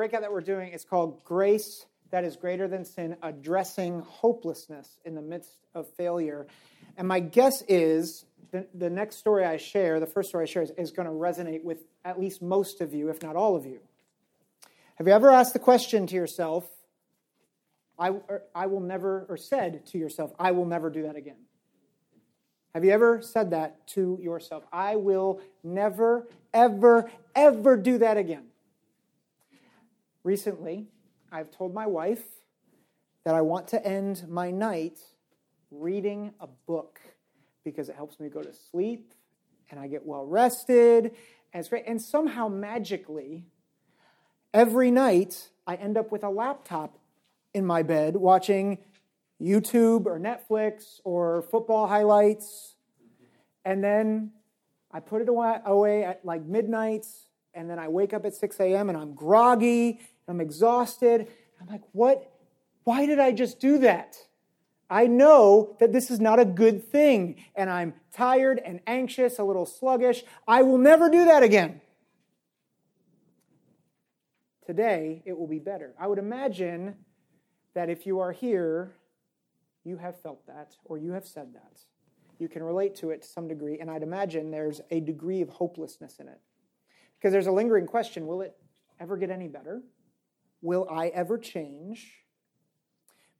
breakout that we're doing is called Grace That is Greater Than Sin Addressing Hopelessness in the Midst of Failure. And my guess is the, the next story I share, the first story I share, is, is going to resonate with at least most of you, if not all of you. Have you ever asked the question to yourself, I, I will never, or said to yourself, I will never do that again? Have you ever said that to yourself? I will never, ever, ever do that again. Recently, I've told my wife that I want to end my night reading a book because it helps me go to sleep and I get well rested and it's great. And somehow magically, every night I end up with a laptop in my bed watching YouTube or Netflix or football highlights. And then I put it away at like midnight, and then I wake up at 6 a.m. and I'm groggy, and I'm exhausted. I'm like, what? Why did I just do that? I know that this is not a good thing, and I'm tired and anxious, a little sluggish. I will never do that again. Today, it will be better. I would imagine that if you are here you have felt that or you have said that. You can relate to it to some degree, and I'd imagine there's a degree of hopelessness in it. Because there's a lingering question will it ever get any better? Will I ever change?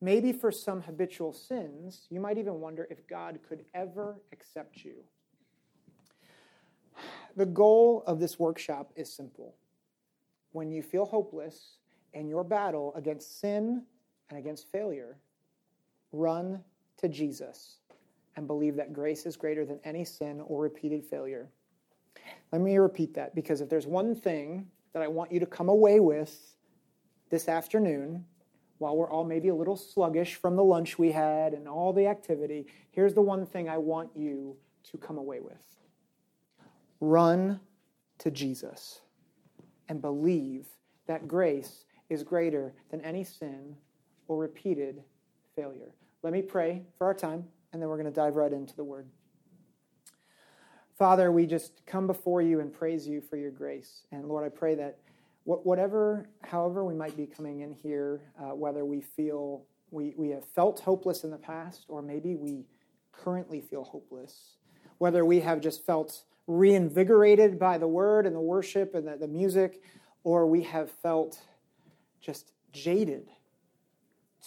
Maybe for some habitual sins, you might even wonder if God could ever accept you. The goal of this workshop is simple. When you feel hopeless in your battle against sin and against failure, Run to Jesus and believe that grace is greater than any sin or repeated failure. Let me repeat that because if there's one thing that I want you to come away with this afternoon, while we're all maybe a little sluggish from the lunch we had and all the activity, here's the one thing I want you to come away with run to Jesus and believe that grace is greater than any sin or repeated failure. Let me pray for our time, and then we're going to dive right into the word. Father, we just come before you and praise you for your grace. And Lord, I pray that whatever, however we might be coming in here, uh, whether we feel we, we have felt hopeless in the past, or maybe we currently feel hopeless, whether we have just felt reinvigorated by the word and the worship and the, the music, or we have felt just jaded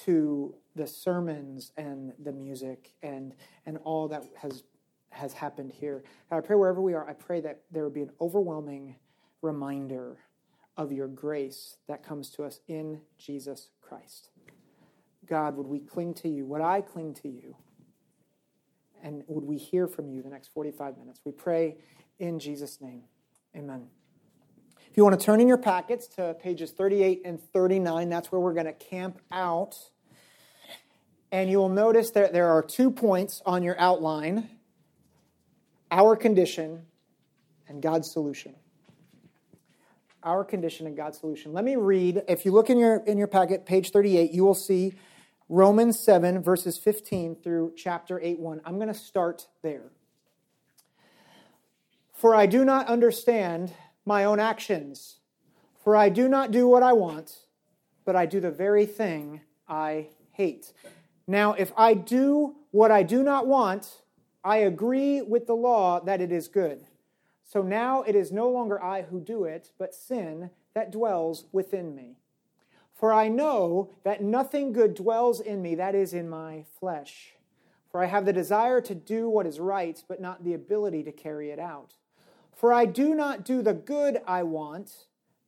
to the sermons and the music and, and all that has, has happened here. God, I pray wherever we are, I pray that there would be an overwhelming reminder of your grace that comes to us in Jesus Christ. God, would we cling to you? Would I cling to you? And would we hear from you the next 45 minutes? We pray in Jesus' name. Amen. If you want to turn in your packets to pages 38 and 39, that's where we're going to camp out. And you will notice that there are two points on your outline our condition and God's solution. Our condition and God's solution. Let me read. If you look in your, in your packet, page 38, you will see Romans 7, verses 15 through chapter 8 1. I'm going to start there. For I do not understand my own actions, for I do not do what I want, but I do the very thing I hate. Now, if I do what I do not want, I agree with the law that it is good. So now it is no longer I who do it, but sin that dwells within me. For I know that nothing good dwells in me, that is, in my flesh. For I have the desire to do what is right, but not the ability to carry it out. For I do not do the good I want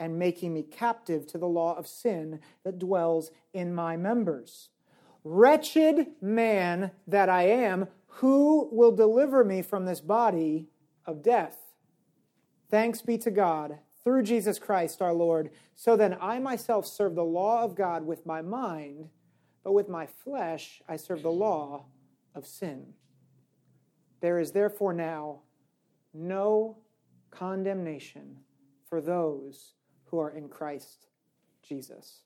and making me captive to the law of sin that dwells in my members. Wretched man that I am, who will deliver me from this body of death? Thanks be to God through Jesus Christ our Lord. So then I myself serve the law of God with my mind, but with my flesh I serve the law of sin. There is therefore now no condemnation for those who are in Christ Jesus.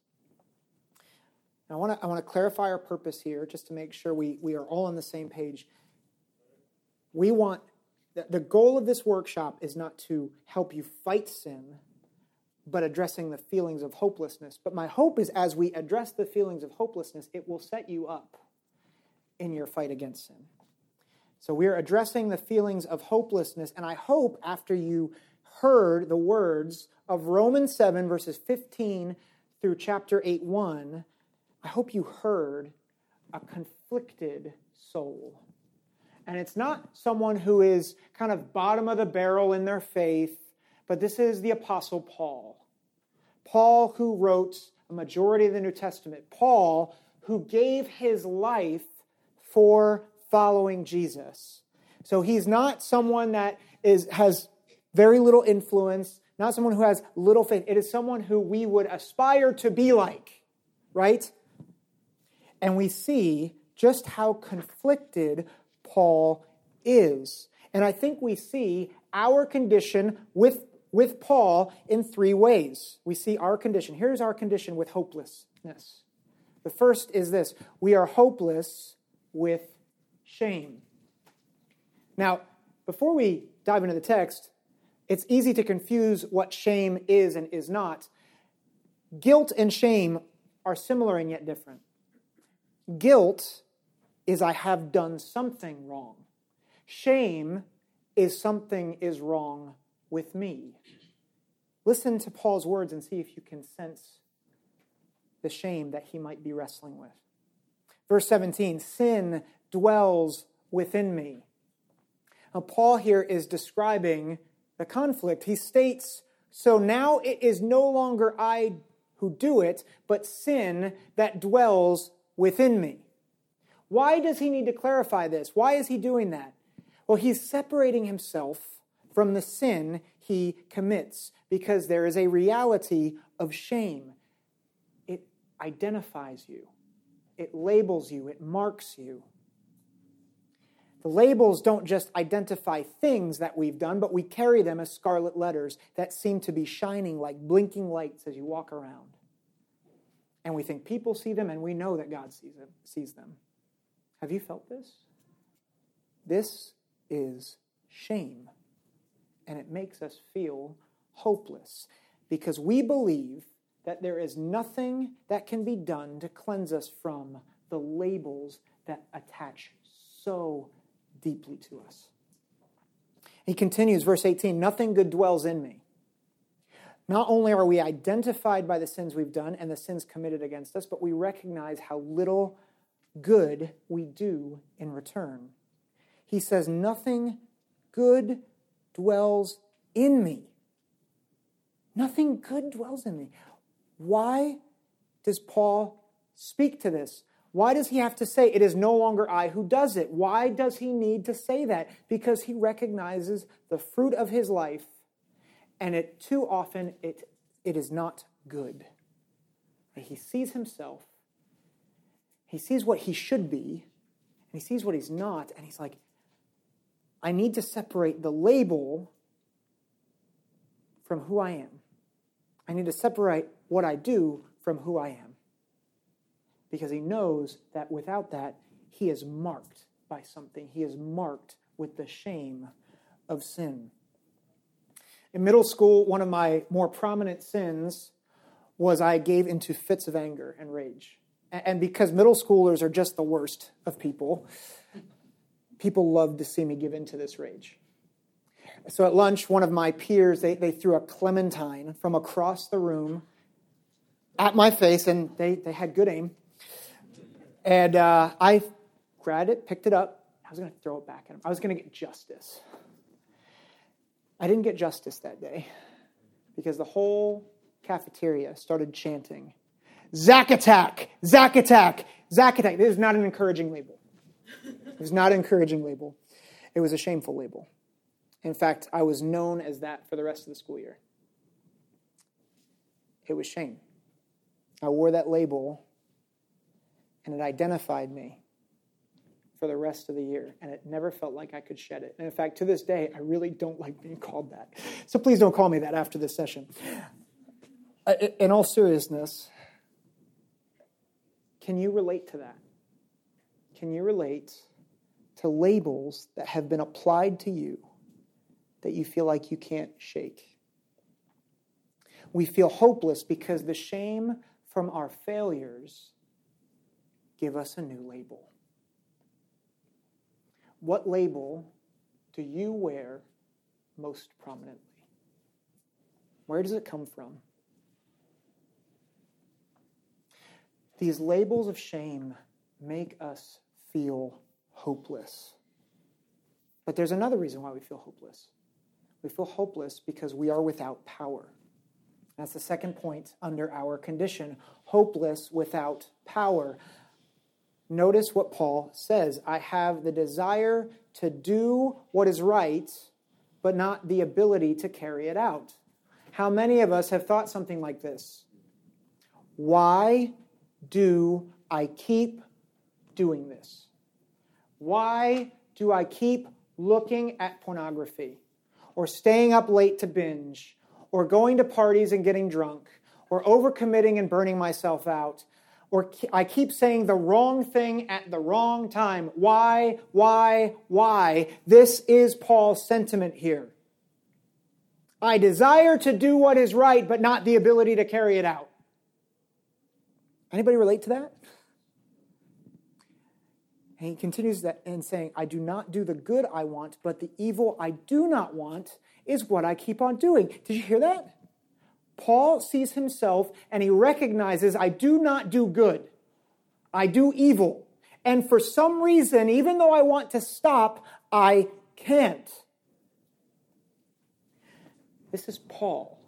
Now, I want to I want to clarify our purpose here just to make sure we, we are all on the same page. We want the goal of this workshop is not to help you fight sin, but addressing the feelings of hopelessness. But my hope is as we address the feelings of hopelessness, it will set you up in your fight against sin. So we're addressing the feelings of hopelessness, and I hope after you heard the words of Romans 7, verses 15 through chapter 8 1, I hope you heard a conflicted soul. And it's not someone who is kind of bottom of the barrel in their faith, but this is the Apostle Paul. Paul, who wrote a majority of the New Testament. Paul, who gave his life for following Jesus. So he's not someone that is, has very little influence, not someone who has little faith. It is someone who we would aspire to be like, right? And we see just how conflicted Paul is. And I think we see our condition with, with Paul in three ways. We see our condition. Here's our condition with hopelessness. The first is this we are hopeless with shame. Now, before we dive into the text, it's easy to confuse what shame is and is not. Guilt and shame are similar and yet different. Guilt is I have done something wrong. Shame is something is wrong with me. Listen to Paul's words and see if you can sense the shame that he might be wrestling with. Verse 17 Sin dwells within me. Now, Paul here is describing the conflict. He states, So now it is no longer I who do it, but sin that dwells within me. Why does he need to clarify this? Why is he doing that? Well, he's separating himself from the sin he commits because there is a reality of shame. It identifies you, it labels you, it marks you. The labels don't just identify things that we've done, but we carry them as scarlet letters that seem to be shining like blinking lights as you walk around. And we think people see them, and we know that God sees them. Sees them. Have you felt this? This is shame. And it makes us feel hopeless because we believe that there is nothing that can be done to cleanse us from the labels that attach so deeply to us. He continues, verse 18 Nothing good dwells in me. Not only are we identified by the sins we've done and the sins committed against us, but we recognize how little good we do in return. He says, Nothing good dwells in me. Nothing good dwells in me. Why does Paul speak to this? Why does he have to say, It is no longer I who does it? Why does he need to say that? Because he recognizes the fruit of his life, and it too often it, it is not good. He sees himself he sees what he should be, and he sees what he's not, and he's like, I need to separate the label from who I am. I need to separate what I do from who I am. Because he knows that without that, he is marked by something. He is marked with the shame of sin. In middle school, one of my more prominent sins was I gave into fits of anger and rage and because middle schoolers are just the worst of people, people loved to see me give into this rage. So at lunch, one of my peers, they, they threw a clementine from across the room at my face, and they, they had good aim. And uh, I grabbed it, picked it up. I was going to throw it back at him. I was going to get justice. I didn't get justice that day because the whole cafeteria started chanting Zack attack, Zack attack, Zack attack. This is not an encouraging label. It was not an encouraging label. It was a shameful label. In fact, I was known as that for the rest of the school year. It was shame. I wore that label and it identified me for the rest of the year, and it never felt like I could shed it. And in fact, to this day, I really don't like being called that. So please don't call me that after this session. Uh, in all seriousness, can you relate to that? Can you relate to labels that have been applied to you that you feel like you can't shake? We feel hopeless because the shame from our failures give us a new label. What label do you wear most prominently? Where does it come from? These labels of shame make us feel hopeless. But there's another reason why we feel hopeless. We feel hopeless because we are without power. That's the second point under our condition hopeless without power. Notice what Paul says I have the desire to do what is right, but not the ability to carry it out. How many of us have thought something like this? Why do I keep doing this? Why do I keep looking at pornography or staying up late to binge or going to parties and getting drunk or overcommitting and burning myself out or I keep saying the wrong thing at the wrong time. Why, why, why? This is Paul's sentiment here. I desire to do what is right, but not the ability to carry it out. Anybody relate to that? And he continues that in saying, I do not do the good I want, but the evil I do not want is what I keep on doing. Did you hear that? Paul sees himself and he recognizes, I do not do good, I do evil. And for some reason, even though I want to stop, I can't. This is Paul,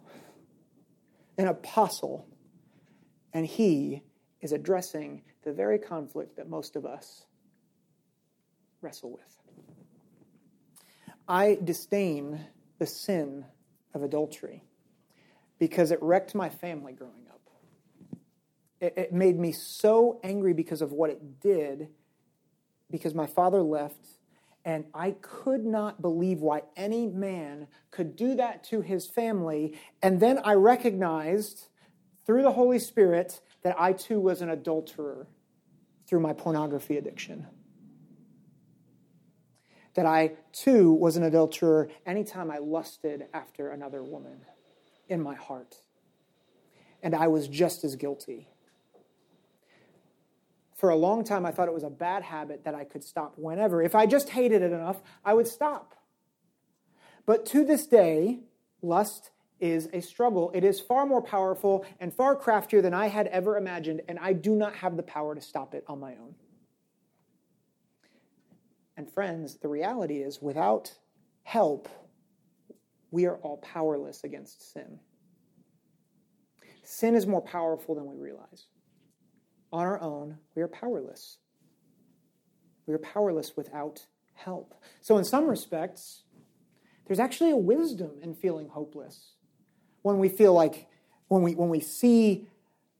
an apostle, and he is addressing the very conflict that most of us wrestle with. I disdain the sin of adultery because it wrecked my family growing up. It, it, made me so angry because of what it did, because my father left, and I could not believe why any man could do that to his family. And then I recognized through the Holy Spirit that I too was an adulterer through my pornography addiction. That I too was an adulterer anytime I lusted after another woman in my heart. And I was just as guilty. For a long time, I thought it was a bad habit that I could stop whenever. If I just hated it enough, I would stop. But to this day, lust is a struggle. It is far more powerful and far craftier than I had ever imagined, and I do not have the power to stop it on my own. And friends, the reality is without help, we are all powerless against sin. Sin is more powerful than we realize. On our own, we are powerless. We are powerless without help. So, in some respects, there's actually a wisdom in feeling hopeless when we feel like, when we, when we see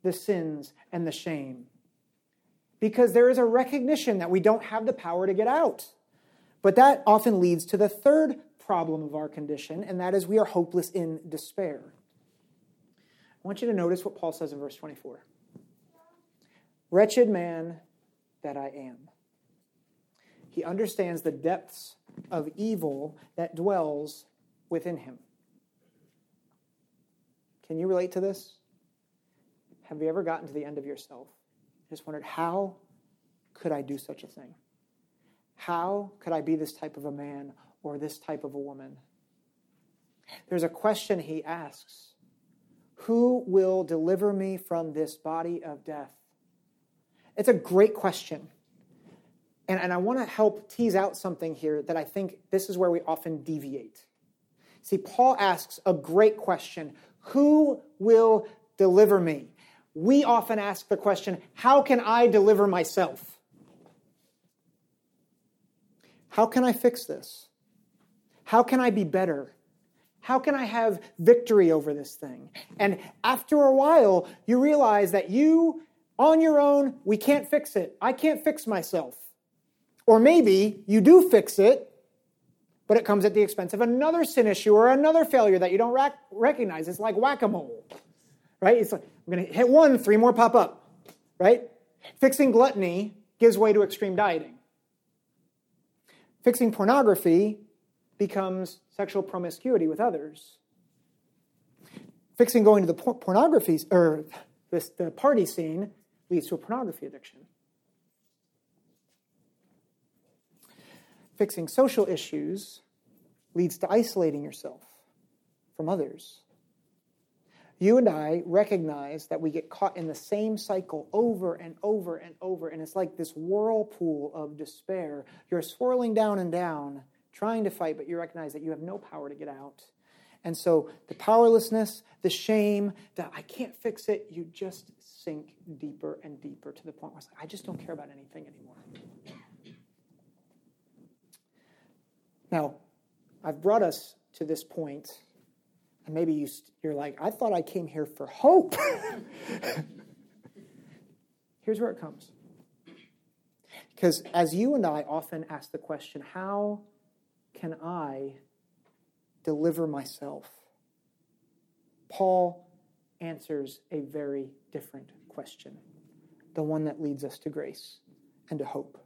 the sins and the shame. Because there is a recognition that we don't have the power to get out. But that often leads to the third problem of our condition, and that is we are hopeless in despair. I want you to notice what Paul says in verse 24 Wretched man that I am. He understands the depths of evil that dwells within him. Can you relate to this? Have you ever gotten to the end of yourself? Just wondered, how could I do such a thing? How could I be this type of a man or this type of a woman? There's a question he asks Who will deliver me from this body of death? It's a great question. And, and I want to help tease out something here that I think this is where we often deviate. See, Paul asks a great question Who will deliver me? We often ask the question How can I deliver myself? How can I fix this? How can I be better? How can I have victory over this thing? And after a while, you realize that you On your own, we can't fix it. I can't fix myself. Or maybe you do fix it, but it comes at the expense of another sin issue or another failure that you don't rac- recognize. It's like whack a mole, right? It's like, I'm going to hit one, three more pop up, right? Fixing gluttony gives way to extreme dieting. Fixing pornography becomes sexual promiscuity with others. Fixing going to the por- pornography or this, the party scene leads to a pornography addiction. Fixing social issues leads to isolating yourself from others. You and I recognize that we get caught in the same cycle over and over and over, and it's like this whirlpool of despair. You're swirling down and down, trying to fight, but you recognize that you have no power to get out. And so the powerlessness, the shame, that I can't fix it, you just sink deeper and deeper to the point where it's like, I just don't care about anything anymore. Now, I've brought us to this point, and maybe you, you're like, I thought I came here for hope. Here's where it comes. Because as you and I often ask the question, how can I deliver myself? Paul answers a very different question, the one that leads us to grace and to hope.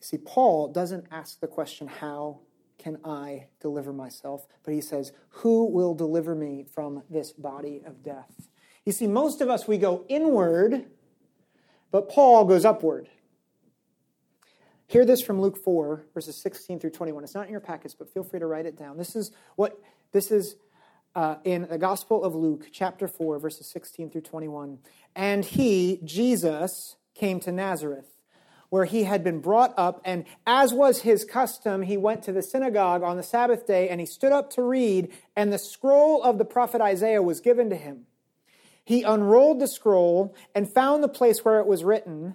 You see, Paul doesn't ask the question, How can I deliver myself? But he says, Who will deliver me from this body of death? You see, most of us, we go inward, but Paul goes upward. Hear this from Luke 4, verses 16 through 21. It's not in your packets, but feel free to write it down. This is what this is uh, in the Gospel of Luke, chapter 4, verses 16 through 21. And he, Jesus, came to Nazareth where he had been brought up, and as was his custom, he went to the synagogue on the Sabbath day and he stood up to read, and the scroll of the prophet Isaiah was given to him. He unrolled the scroll and found the place where it was written,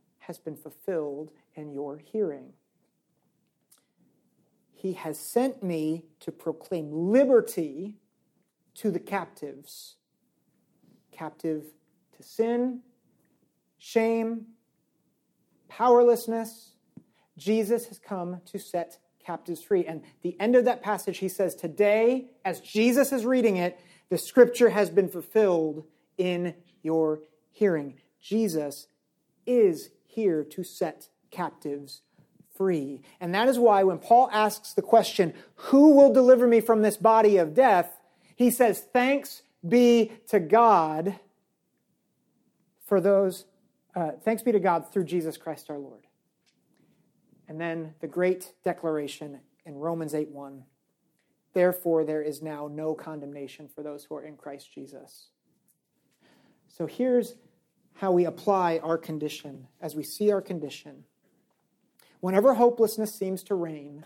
has been fulfilled in your hearing. He has sent me to proclaim liberty to the captives, captive to sin, shame, powerlessness, Jesus has come to set captives free. And the end of that passage, he says, Today, as Jesus is reading it, the scripture has been fulfilled in your hearing. Jesus is here to set captives free. And that is why when Paul asks the question, Who will deliver me from this body of death? he says, Thanks be to God for those uh, thanks be to God through Jesus Christ our Lord. And then the great declaration in Romans 8 1. Therefore, there is now no condemnation for those who are in Christ Jesus. So here's how we apply our condition as we see our condition. Whenever hopelessness seems to reign,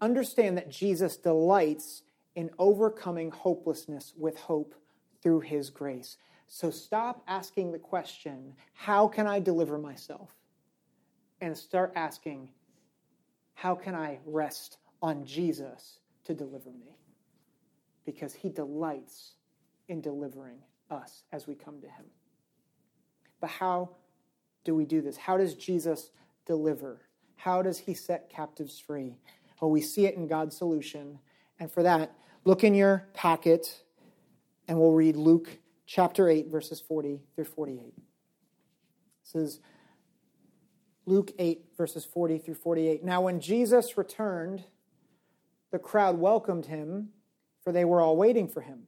understand that Jesus delights in overcoming hopelessness with hope through his grace. So stop asking the question, how can I deliver myself? And start asking, how can I rest on Jesus to deliver me? Because he delights in delivering us as we come to him. But how do we do this? How does Jesus deliver? How does he set captives free? Well, we see it in God's solution. And for that, look in your packet and we'll read Luke chapter 8, verses 40 through 48. It says, Luke 8, verses 40 through 48. Now, when Jesus returned, the crowd welcomed him, for they were all waiting for him.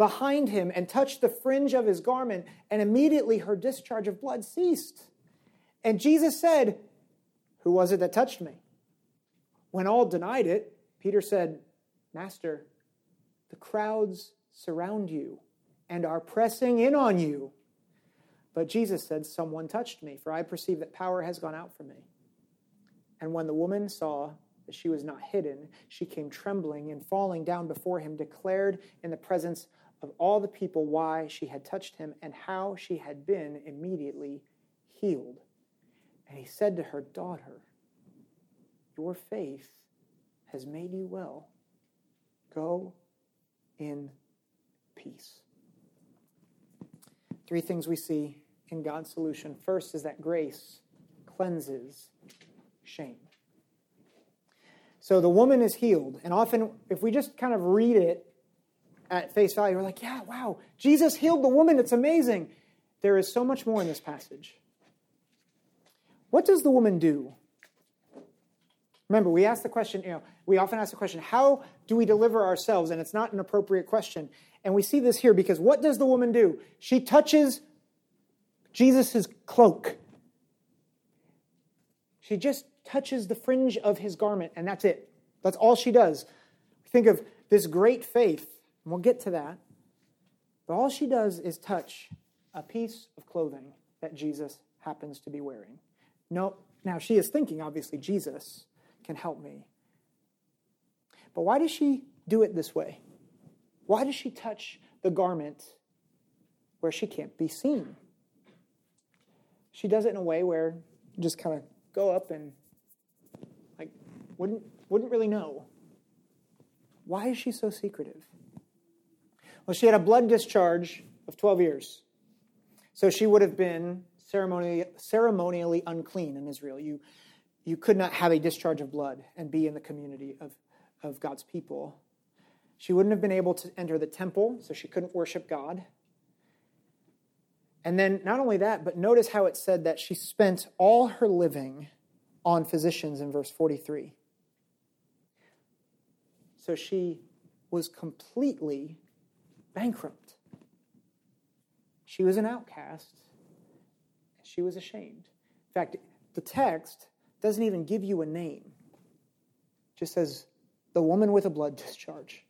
behind him and touched the fringe of his garment, and immediately her discharge of blood ceased. And Jesus said, Who was it that touched me? When all denied it, Peter said, Master, the crowds surround you and are pressing in on you. But Jesus said, Someone touched me, for I perceive that power has gone out from me. And when the woman saw that she was not hidden, she came trembling and falling down before him, declared in the presence of all the people why she had touched him and how she had been immediately healed. And he said to her, Daughter, your faith has made you well. Go in peace. Three things we see in God's solution. First is that grace cleanses shame. So the woman is healed. And often, if we just kind of read it at face value, we're like, yeah, wow, Jesus healed the woman. It's amazing. There is so much more in this passage. What does the woman do? Remember, we ask the question, you know, we often ask the question, how do we deliver ourselves? And it's not an appropriate question. And we see this here because what does the woman do? She touches Jesus' cloak. She just touches the fringe of his garment, and that's it. That's all she does. Think of this great faith, and we'll get to that. But all she does is touch a piece of clothing that Jesus happens to be wearing. No, now she is thinking, obviously, Jesus can help me. But why does she do it this way? Why does she touch the garment where she can't be seen? She does it in a way where you just kind of go up and like wouldn't wouldn't really know. Why is she so secretive? Well, she had a blood discharge of 12 years. So she would have been ceremonially, ceremonially unclean in Israel. You, you could not have a discharge of blood and be in the community of, of God's people. She wouldn't have been able to enter the temple, so she couldn't worship God. And then, not only that, but notice how it said that she spent all her living on physicians in verse 43. So she was completely bankrupt. She was an outcast. She was ashamed. In fact, the text doesn't even give you a name, it just says the woman with a blood discharge.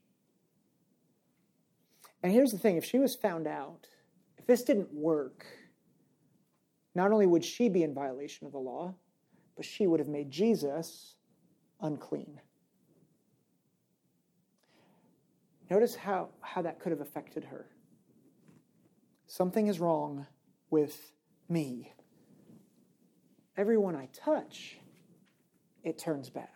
And here's the thing if she was found out, if this didn't work, not only would she be in violation of the law, but she would have made Jesus unclean. Notice how, how that could have affected her. Something is wrong with me. Everyone I touch, it turns bad.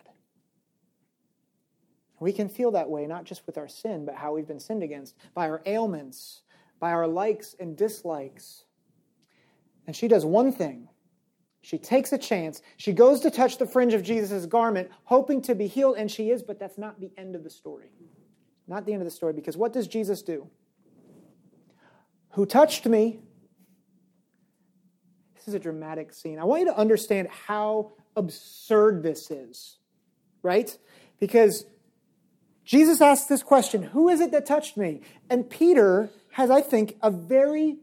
We can feel that way not just with our sin, but how we've been sinned against, by our ailments, by our likes and dislikes. And she does one thing. She takes a chance. She goes to touch the fringe of Jesus' garment, hoping to be healed, and she is, but that's not the end of the story. Not the end of the story, because what does Jesus do? Who touched me? This is a dramatic scene. I want you to understand how absurd this is, right? Because Jesus asks this question Who is it that touched me? And Peter has, I think, a very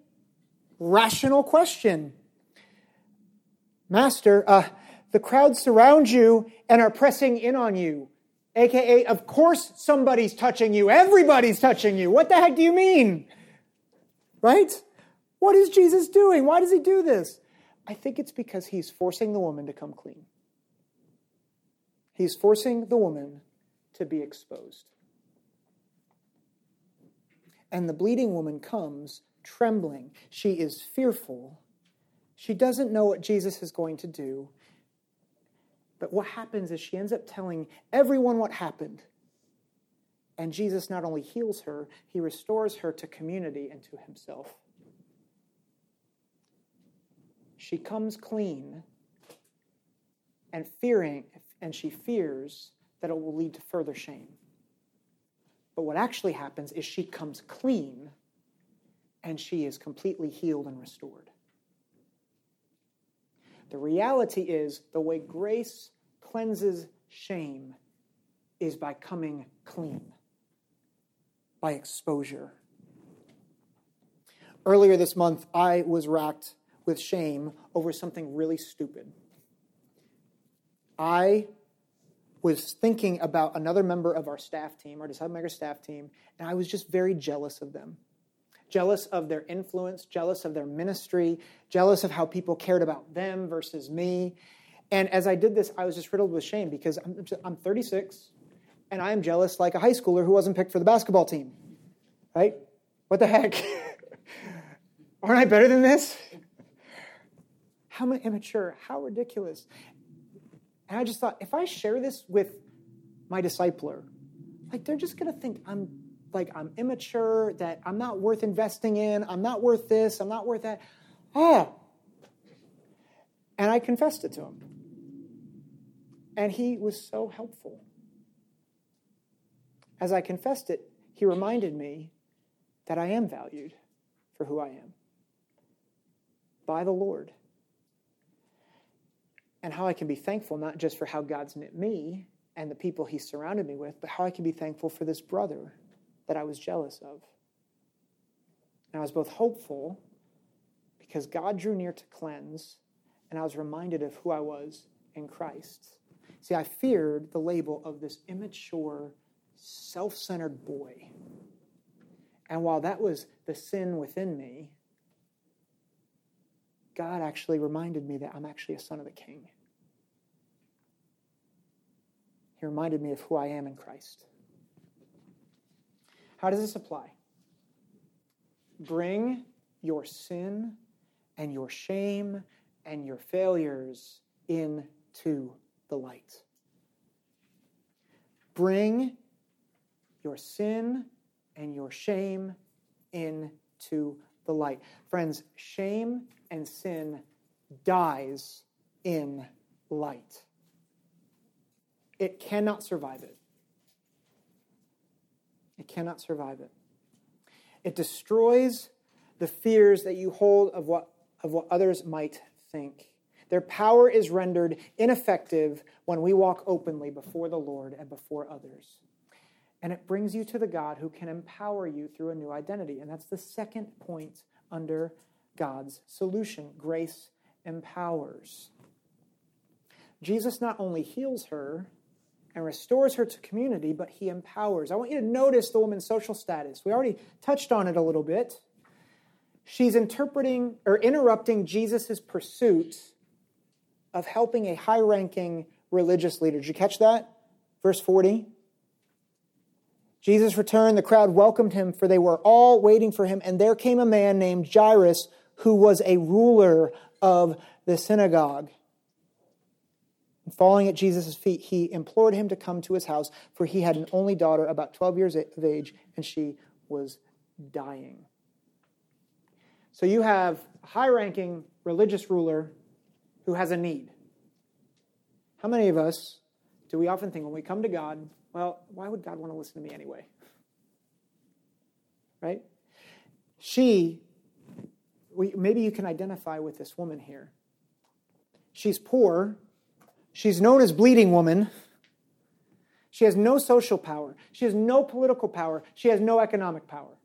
rational question. Master, uh, the crowd surround you and are pressing in on you. AKA, of course somebody's touching you. Everybody's touching you. What the heck do you mean? Right? What is Jesus doing? Why does he do this? I think it's because he's forcing the woman to come clean. He's forcing the woman to be exposed. And the bleeding woman comes trembling. She is fearful. She doesn't know what Jesus is going to do. But what happens is she ends up telling everyone what happened. And Jesus not only heals her, he restores her to community and to himself. She comes clean and fearing, and she fears that it will lead to further shame. But what actually happens is she comes clean and she is completely healed and restored. The reality is the way grace cleanses shame is by coming clean, by exposure. Earlier this month, I was racked with shame over something really stupid. I was thinking about another member of our staff team, our Disciple Maker staff team, and I was just very jealous of them. Jealous of their influence, jealous of their ministry, jealous of how people cared about them versus me. And as I did this, I was just riddled with shame because I'm, I'm 36 and I am jealous like a high schooler who wasn't picked for the basketball team. Right? What the heck? Aren't I better than this? How immature, how ridiculous. And I just thought, if I share this with my discipler, like they're just gonna think I'm like I'm immature, that I'm not worth investing in, I'm not worth this, I'm not worth that. Oh. And I confessed it to him. And he was so helpful. As I confessed it, he reminded me that I am valued for who I am by the Lord. And how I can be thankful not just for how God's knit me and the people he surrounded me with, but how I can be thankful for this brother that I was jealous of. And I was both hopeful because God drew near to cleanse, and I was reminded of who I was in Christ. See, I feared the label of this immature, self centered boy. And while that was the sin within me, God actually reminded me that I'm actually a son of the king. He reminded me of who I am in Christ. How does this apply? Bring your sin and your shame and your failures into the light. Bring your sin and your shame into the light. Friends, shame and sin dies in light. It cannot survive it. It cannot survive it. It destroys the fears that you hold of what, of what others might think. Their power is rendered ineffective when we walk openly before the Lord and before others. And it brings you to the God who can empower you through a new identity. And that's the second point under God's solution. Grace empowers. Jesus not only heals her and restores her to community, but he empowers. I want you to notice the woman's social status. We already touched on it a little bit. She's interpreting or interrupting Jesus' pursuit of helping a high ranking religious leader. Did you catch that? Verse 40. Jesus returned, the crowd welcomed him, for they were all waiting for him. And there came a man named Jairus, who was a ruler of the synagogue. Falling at Jesus' feet, he implored him to come to his house, for he had an only daughter, about 12 years of age, and she was dying. So you have a high ranking religious ruler who has a need. How many of us do we often think when we come to God, well, why would God want to listen to me anyway? Right? She, we, maybe you can identify with this woman here. She's poor. She's known as Bleeding Woman. She has no social power. She has no political power. She has no economic power.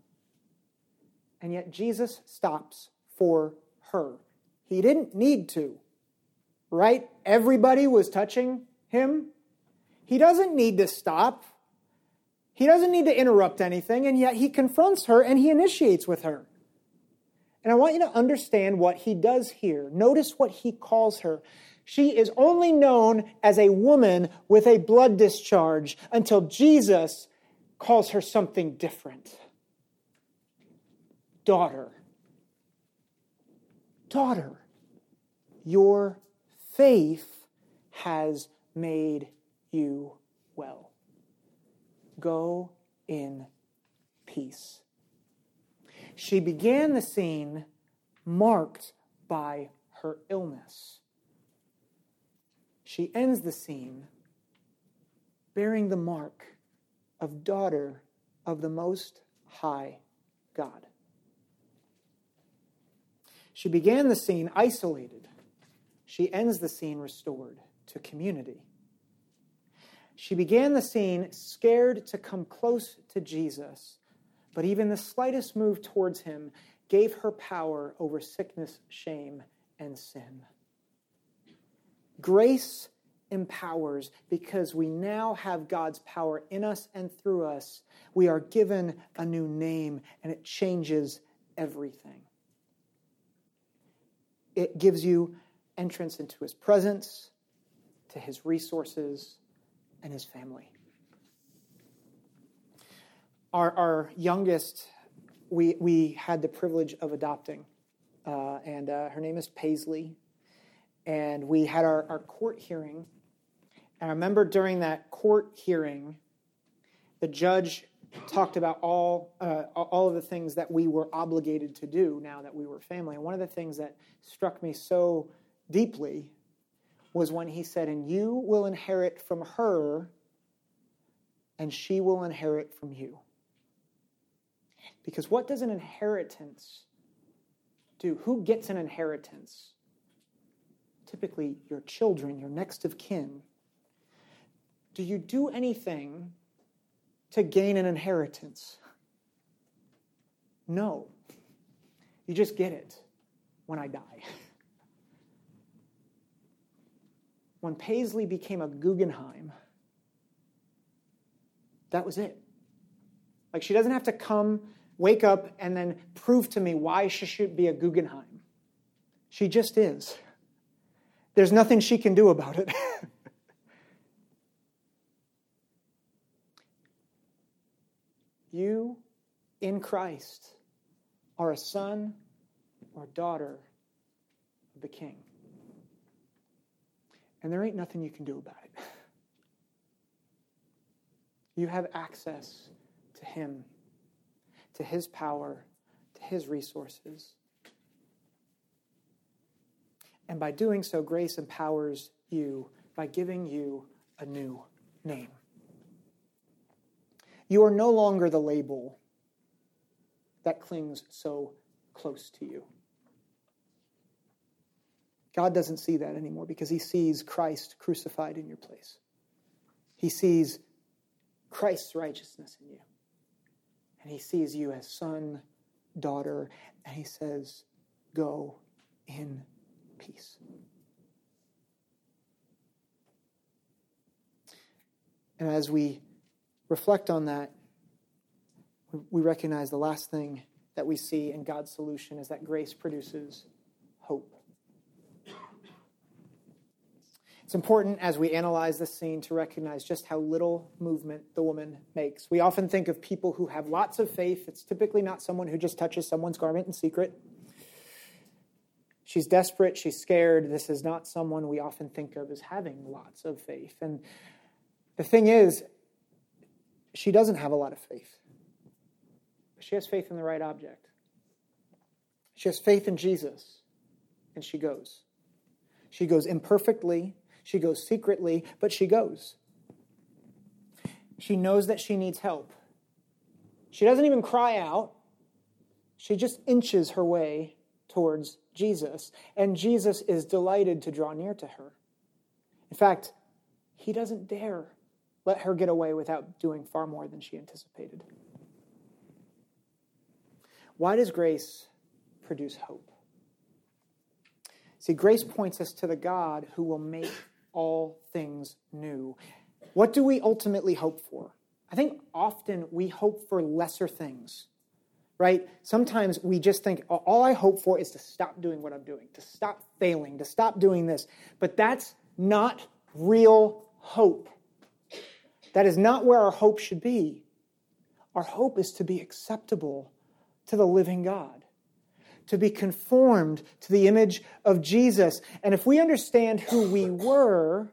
And yet Jesus stops for her. He didn't need to, right? Everybody was touching him. He doesn't need to stop. He doesn't need to interrupt anything, and yet he confronts her and he initiates with her. And I want you to understand what he does here. Notice what he calls her. She is only known as a woman with a blood discharge until Jesus calls her something different. Daughter. Daughter, your faith has made you well. Go in peace. She began the scene marked by her illness. She ends the scene bearing the mark of daughter of the Most High God. She began the scene isolated. She ends the scene restored to community. She began the scene scared to come close to Jesus, but even the slightest move towards him gave her power over sickness, shame, and sin. Grace empowers because we now have God's power in us and through us. We are given a new name, and it changes everything. It gives you entrance into his presence, to his resources, and his family. Our, our youngest, we, we had the privilege of adopting, uh, and uh, her name is Paisley. And we had our, our court hearing. And I remember during that court hearing, the judge talked about all, uh, all of the things that we were obligated to do now that we were family. And one of the things that struck me so deeply was when he said, And you will inherit from her, and she will inherit from you. Because what does an inheritance do? Who gets an inheritance? Typically, your children, your next of kin. Do you do anything to gain an inheritance? No. You just get it when I die. When Paisley became a Gugenheim, that was it. Like, she doesn't have to come, wake up, and then prove to me why she should be a Gugenheim. She just is. There's nothing she can do about it. you, in Christ, are a son or daughter of the King. And there ain't nothing you can do about it. You have access to Him, to His power, to His resources. And by doing so, grace empowers you by giving you a new name. You are no longer the label that clings so close to you. God doesn't see that anymore because he sees Christ crucified in your place. He sees Christ's righteousness in you. And he sees you as son, daughter, and he says, Go in peace. And as we reflect on that, we recognize the last thing that we see in God's solution is that grace produces hope. It's important as we analyze this scene to recognize just how little movement the woman makes. We often think of people who have lots of faith. It's typically not someone who just touches someone's garment in secret. She's desperate, she's scared. This is not someone we often think of as having lots of faith. And the thing is, she doesn't have a lot of faith. She has faith in the right object. She has faith in Jesus, and she goes. She goes imperfectly, she goes secretly, but she goes. She knows that she needs help. She doesn't even cry out, she just inches her way towards Jesus, and Jesus is delighted to draw near to her. In fact, he doesn't dare let her get away without doing far more than she anticipated. Why does grace produce hope? See, grace points us to the God who will make all things new. What do we ultimately hope for? I think often we hope for lesser things, right? Sometimes we just think, all I hope for is to stop doing what I'm doing, to stop failing, to stop doing this. But that's not real hope. That is not where our hope should be. Our hope is to be acceptable to the living God to be conformed to the image of Jesus. And if we understand who we were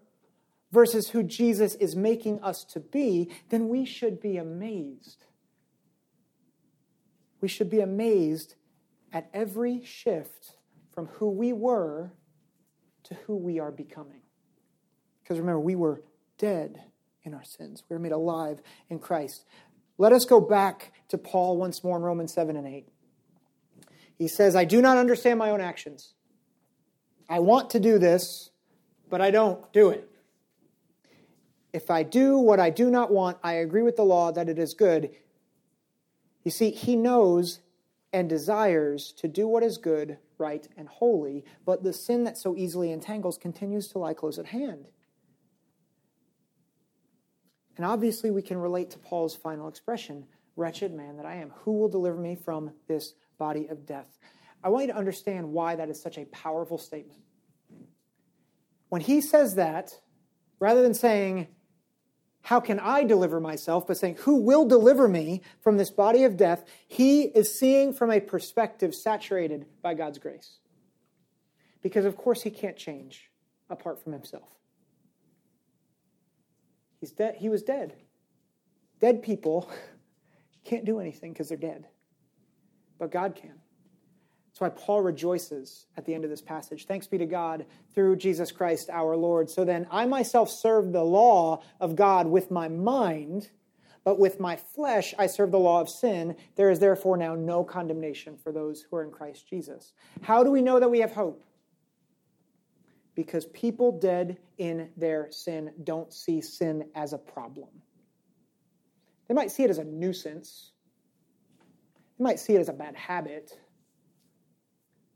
versus who Jesus is making us to be, then we should be amazed. We should be amazed at every shift from who we were to who we are becoming. Because remember, we were dead in our sins, we were made alive in Christ. Let us go back to Paul once more in Romans 7 and 8. He says, I do not understand my own actions. I want to do this, but I don't do it. If I do what I do not want, I agree with the law that it is good. You see, he knows and desires to do what is good, right, and holy, but the sin that so easily entangles continues to lie close at hand. And obviously, we can relate to Paul's final expression Wretched man that I am, who will deliver me from this body of death? I want you to understand why that is such a powerful statement. When he says that, rather than saying, How can I deliver myself? but saying, Who will deliver me from this body of death? He is seeing from a perspective saturated by God's grace. Because, of course, he can't change apart from himself. He's. He was dead. Dead people can't do anything because they're dead, but God can. That's why Paul rejoices at the end of this passage. Thanks be to God through Jesus Christ our Lord. So then, I myself serve the law of God with my mind, but with my flesh I serve the law of sin. There is therefore now no condemnation for those who are in Christ Jesus. How do we know that we have hope? because people dead in their sin don't see sin as a problem. They might see it as a nuisance, they might see it as a bad habit,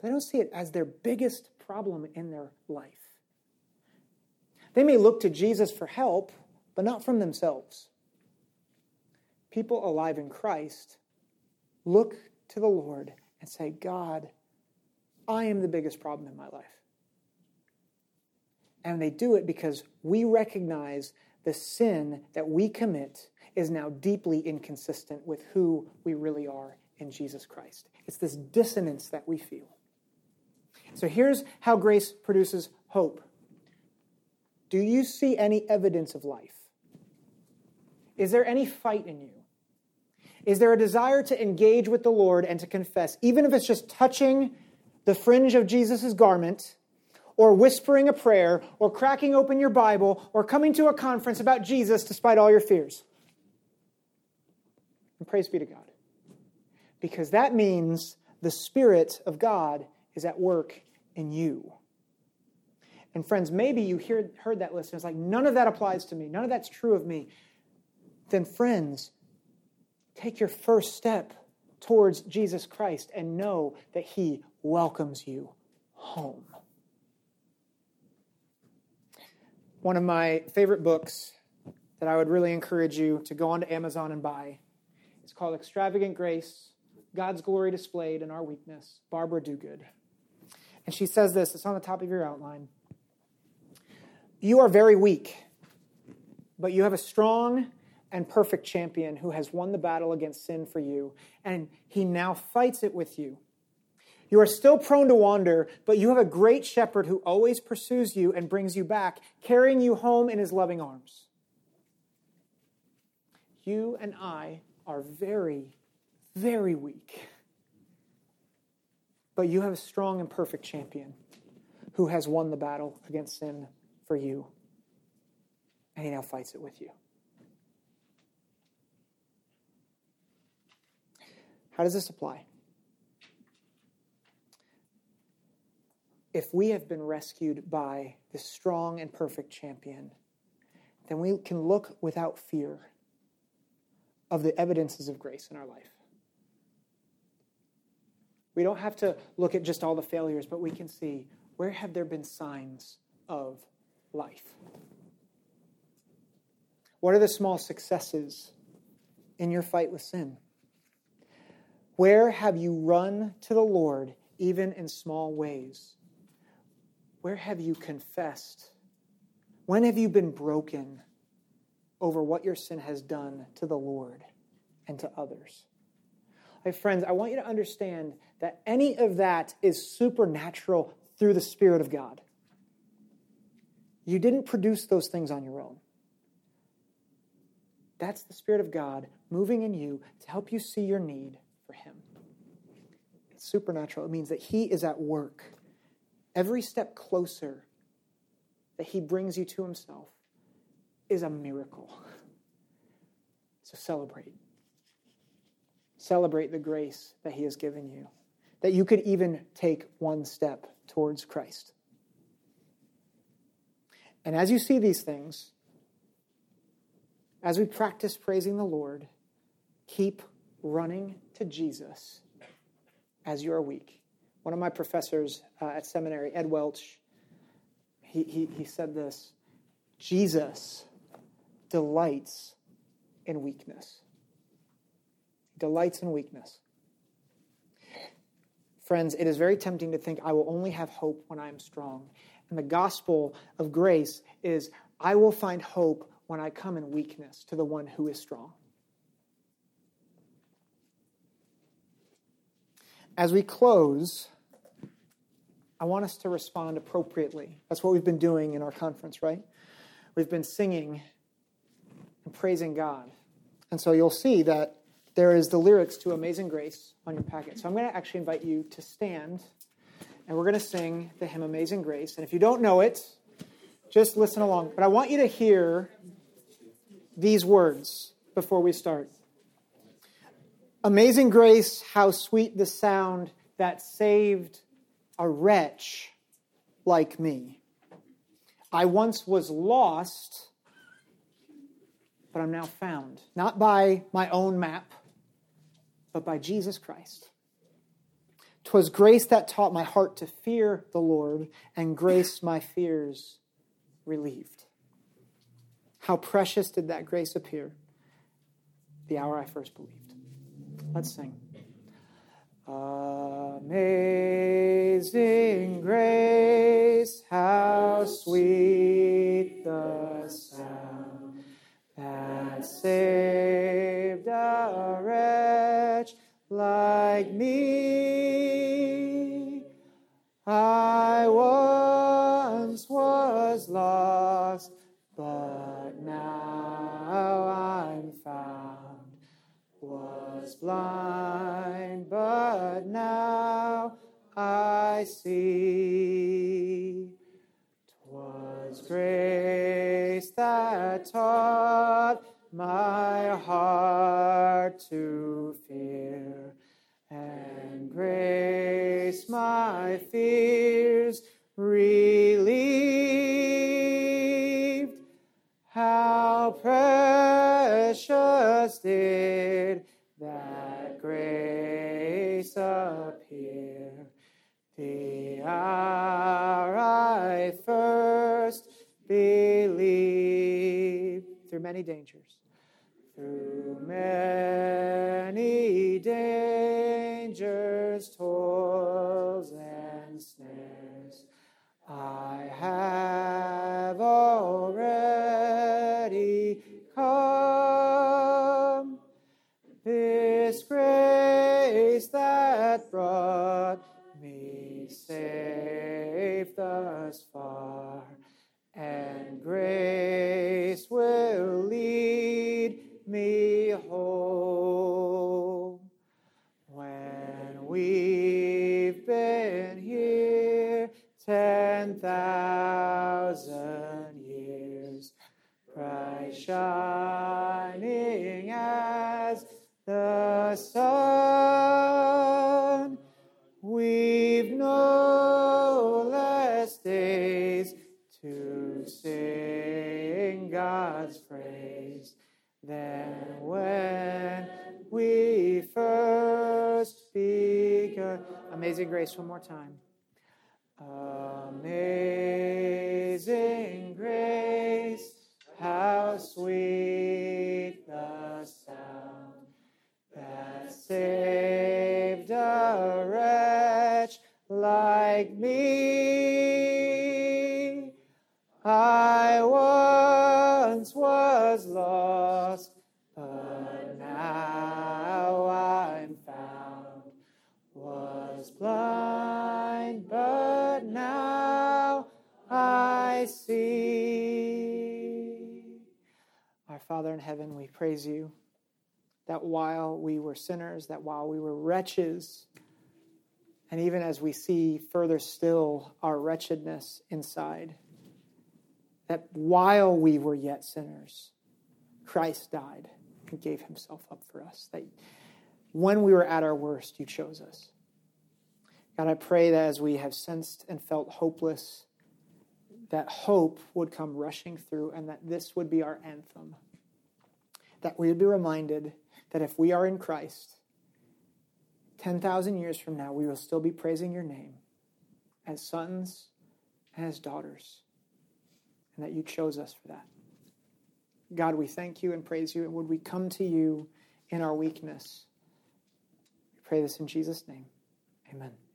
they don't see it as their biggest problem in their life. They may look to Jesus for help, but not from themselves. People alive in Christ look to the Lord and say, God, I am the biggest problem in my life. And they do it because we recognize the sin that we commit is now deeply inconsistent with who we really are in Jesus Christ. It's this dissonance that we feel. So here's how grace produces hope. Do you see any evidence of life? Is there any fight in you? Is there a desire to engage with the Lord and to confess, even if it's just touching the fringe of Jesus' garment or whispering a prayer, or cracking open your Bible, or coming to a conference about Jesus despite all your fears. And praise be to God. Because that means the Spirit of God is at work in you. And friends, maybe you hear, heard that list and it's like, none of that applies to me. None of that's true of me. Then, friends, take your first step towards Jesus Christ and know that He welcomes you home. one of my favorite books that I would really encourage you to go onto Amazon and buy. It's called Extravagant Grace God's Glory Displayed in Our Weakness, Barbara Duguid. And she says this, it's on the top of your outline. You are very weak, but you have a strong and perfect champion who has won the battle against sin for you, and he now fights it with you. You are still prone to wander, but you have a great shepherd who always pursues you and brings you back, carrying you home in his loving arms. You and I are very, very weak. But you have a strong and perfect champion who has won the battle against sin for you. And he now fights it with you. How does this apply? if we have been rescued by this strong and perfect champion, then we can look without fear of the evidences of grace in our life. We don't have to look at just all the failures, but we can see where have there been signs of life? What are the small successes in your fight with sin? Where have you run to the Lord, even in small ways? Where have you confessed? When have you been broken over what your sin has done to the Lord and to others? My friends, I want you to understand that any of that is supernatural through the Spirit of God. You didn't produce those things on your own. That's the Spirit of God moving in you to help you see your need for Him. It's supernatural. It means that He is at work every step closer that he brings you to himself is a miracle. So celebrate. Celebrate the grace that he has given you. That you could even take one step towards Christ. And as you see these things, as we practice praising the Lord, keep running to Jesus as you are weak. One of my professors uh, at seminary, Ed Welch, he, he, he said this Jesus delights in weakness. Delights in weakness. Friends, it is very tempting to think I will only have hope when I am strong. And the gospel of grace is I will find hope when I come in weakness to the one who is strong. As we close, I want us to respond appropriately. That's what we've been doing in our conference, right? We've been singing and praising God. And so you'll see that there is the lyrics to Amazing Grace on your packet. So I'm going to actually invite you to stand and we're going to sing the hymn Amazing Grace. And if you don't know it, just listen along. But I want you to hear these words before we start. Amazing grace, how sweet the sound that saved a wretch like me. I once was lost, but I'm now found, not by my own map, but by Jesus Christ. 'Twas grace that taught my heart to fear the Lord, and grace my fears relieved. How precious did that grace appear the hour I first believed. Let's sing. Amazing grace, how sweet the sound that saved a wretch like me. I once was lost, but now I'm found. Was blind, but now I see. Twas grace that taught my heart to fear, and grace my fears relieved. How precious did that grace appear the hour many dangers. Through many dangers, toils, and snares, I have already come. This grace that brought me safe thus far, me home. When we've been here ten thousand years, Christ shining as the sun, than when we first began. Amazing grace, one more time. Amazing grace, how sweet praise you that while we were sinners, that while we were wretches, and even as we see further still our wretchedness inside, that while we were yet sinners, Christ died and gave himself up for us. That when we were at our worst, you chose us. God, I pray that as we have sensed and felt hopeless, that hope would come rushing through and that this would be our anthem. That we would be reminded that if we are in Christ, 10,000 years from now, we will still be praising your name as sons and as daughters, and that you chose us for that. God, we thank you and praise you, and would we come to you in our weakness? We pray this in Jesus' name. Amen.